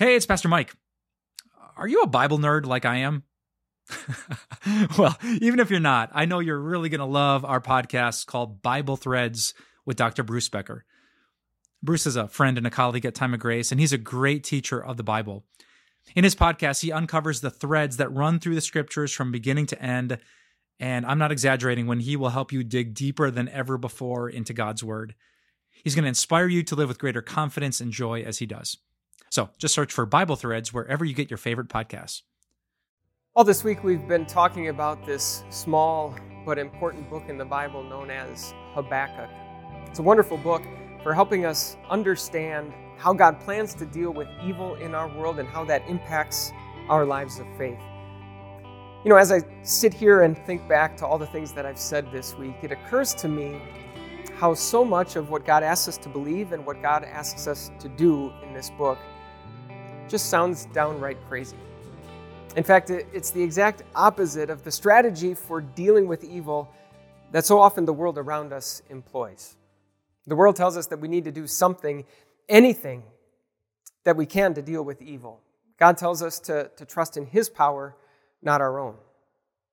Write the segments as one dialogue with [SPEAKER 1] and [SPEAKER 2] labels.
[SPEAKER 1] Hey, it's Pastor Mike. Are you a Bible nerd like I am? well, even if you're not, I know you're really going to love our podcast called Bible Threads with Dr. Bruce Becker. Bruce is a friend and a colleague at Time of Grace, and he's a great teacher of the Bible. In his podcast, he uncovers the threads that run through the scriptures from beginning to end. And I'm not exaggerating when he will help you dig deeper than ever before into God's word. He's going to inspire you to live with greater confidence and joy as he does. So just search for Bible Threads wherever you get your favorite podcasts.
[SPEAKER 2] All this week, we've been talking about this small but important book in the Bible known as Habakkuk. It's a wonderful book for helping us understand how God plans to deal with evil in our world and how that impacts our lives of faith. You know, as I sit here and think back to all the things that I've said this week, it occurs to me how so much of what God asks us to believe and what God asks us to do in this book just sounds downright crazy. In fact, it's the exact opposite of the strategy for dealing with evil that so often the world around us employs. The world tells us that we need to do something, anything that we can to deal with evil. God tells us to, to trust in His power, not our own.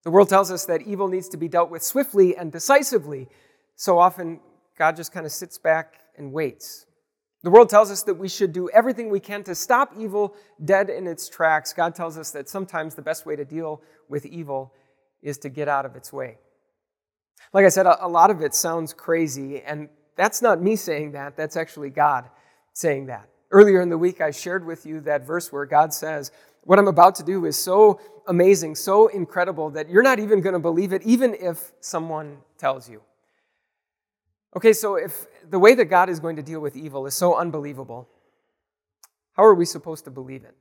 [SPEAKER 2] The world tells us that evil needs to be dealt with swiftly and decisively. So often, God just kind of sits back and waits. The world tells us that we should do everything we can to stop evil dead in its tracks. God tells us that sometimes the best way to deal with evil is to get out of its way. Like I said, a lot of it sounds crazy, and that's not me saying that, that's actually God saying that. Earlier in the week, I shared with you that verse where God says, What I'm about to do is so amazing, so incredible that you're not even going to believe it, even if someone tells you. Okay, so if the way that God is going to deal with evil is so unbelievable, how are we supposed to believe it?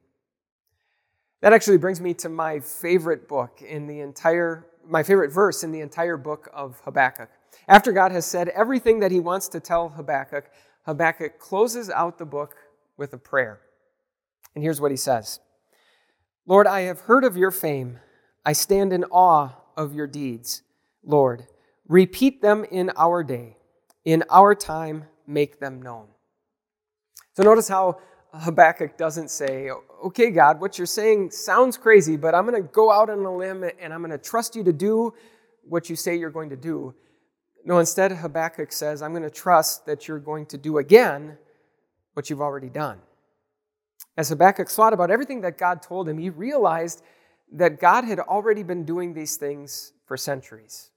[SPEAKER 2] That actually brings me to my favorite book in the entire, my favorite verse in the entire book of Habakkuk. After God has said everything that he wants to tell Habakkuk, Habakkuk closes out the book with a prayer. And here's what he says Lord, I have heard of your fame. I stand in awe of your deeds. Lord, repeat them in our day. In our time, make them known. So notice how Habakkuk doesn't say, Okay, God, what you're saying sounds crazy, but I'm going to go out on a limb and I'm going to trust you to do what you say you're going to do. No, instead, Habakkuk says, I'm going to trust that you're going to do again what you've already done. As Habakkuk thought about everything that God told him, he realized that God had already been doing these things for centuries.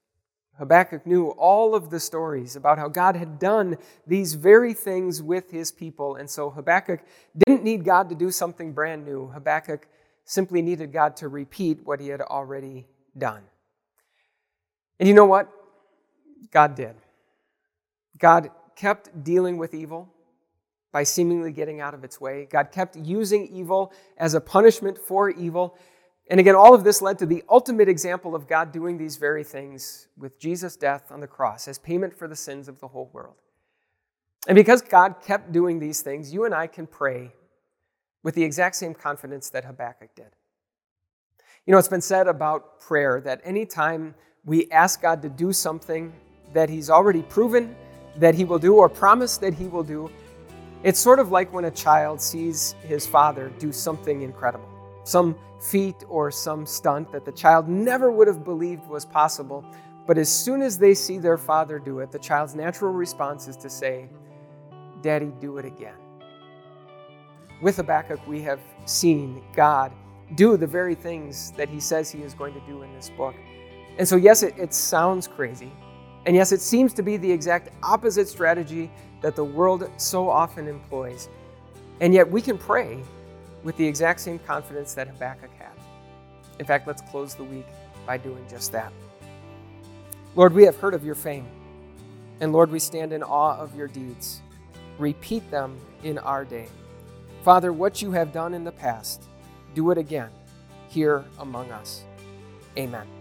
[SPEAKER 2] Habakkuk knew all of the stories about how God had done these very things with his people. And so Habakkuk didn't need God to do something brand new. Habakkuk simply needed God to repeat what he had already done. And you know what? God did. God kept dealing with evil by seemingly getting out of its way. God kept using evil as a punishment for evil. And again, all of this led to the ultimate example of God doing these very things with Jesus' death on the cross as payment for the sins of the whole world. And because God kept doing these things, you and I can pray with the exact same confidence that Habakkuk did. You know, it's been said about prayer that anytime we ask God to do something that He's already proven that He will do or promised that He will do, it's sort of like when a child sees his father do something incredible some feat or some stunt that the child never would have believed was possible. But as soon as they see their father do it, the child's natural response is to say, Daddy, do it again. With Habakkuk, we have seen God do the very things that he says he is going to do in this book. And so, yes, it, it sounds crazy. And yes, it seems to be the exact opposite strategy that the world so often employs. And yet, we can pray with the exact same confidence that Habakkuk had. In fact, let's close the week by doing just that. Lord, we have heard of your fame, and Lord, we stand in awe of your deeds. Repeat them in our day. Father, what you have done in the past, do it again here among us. Amen.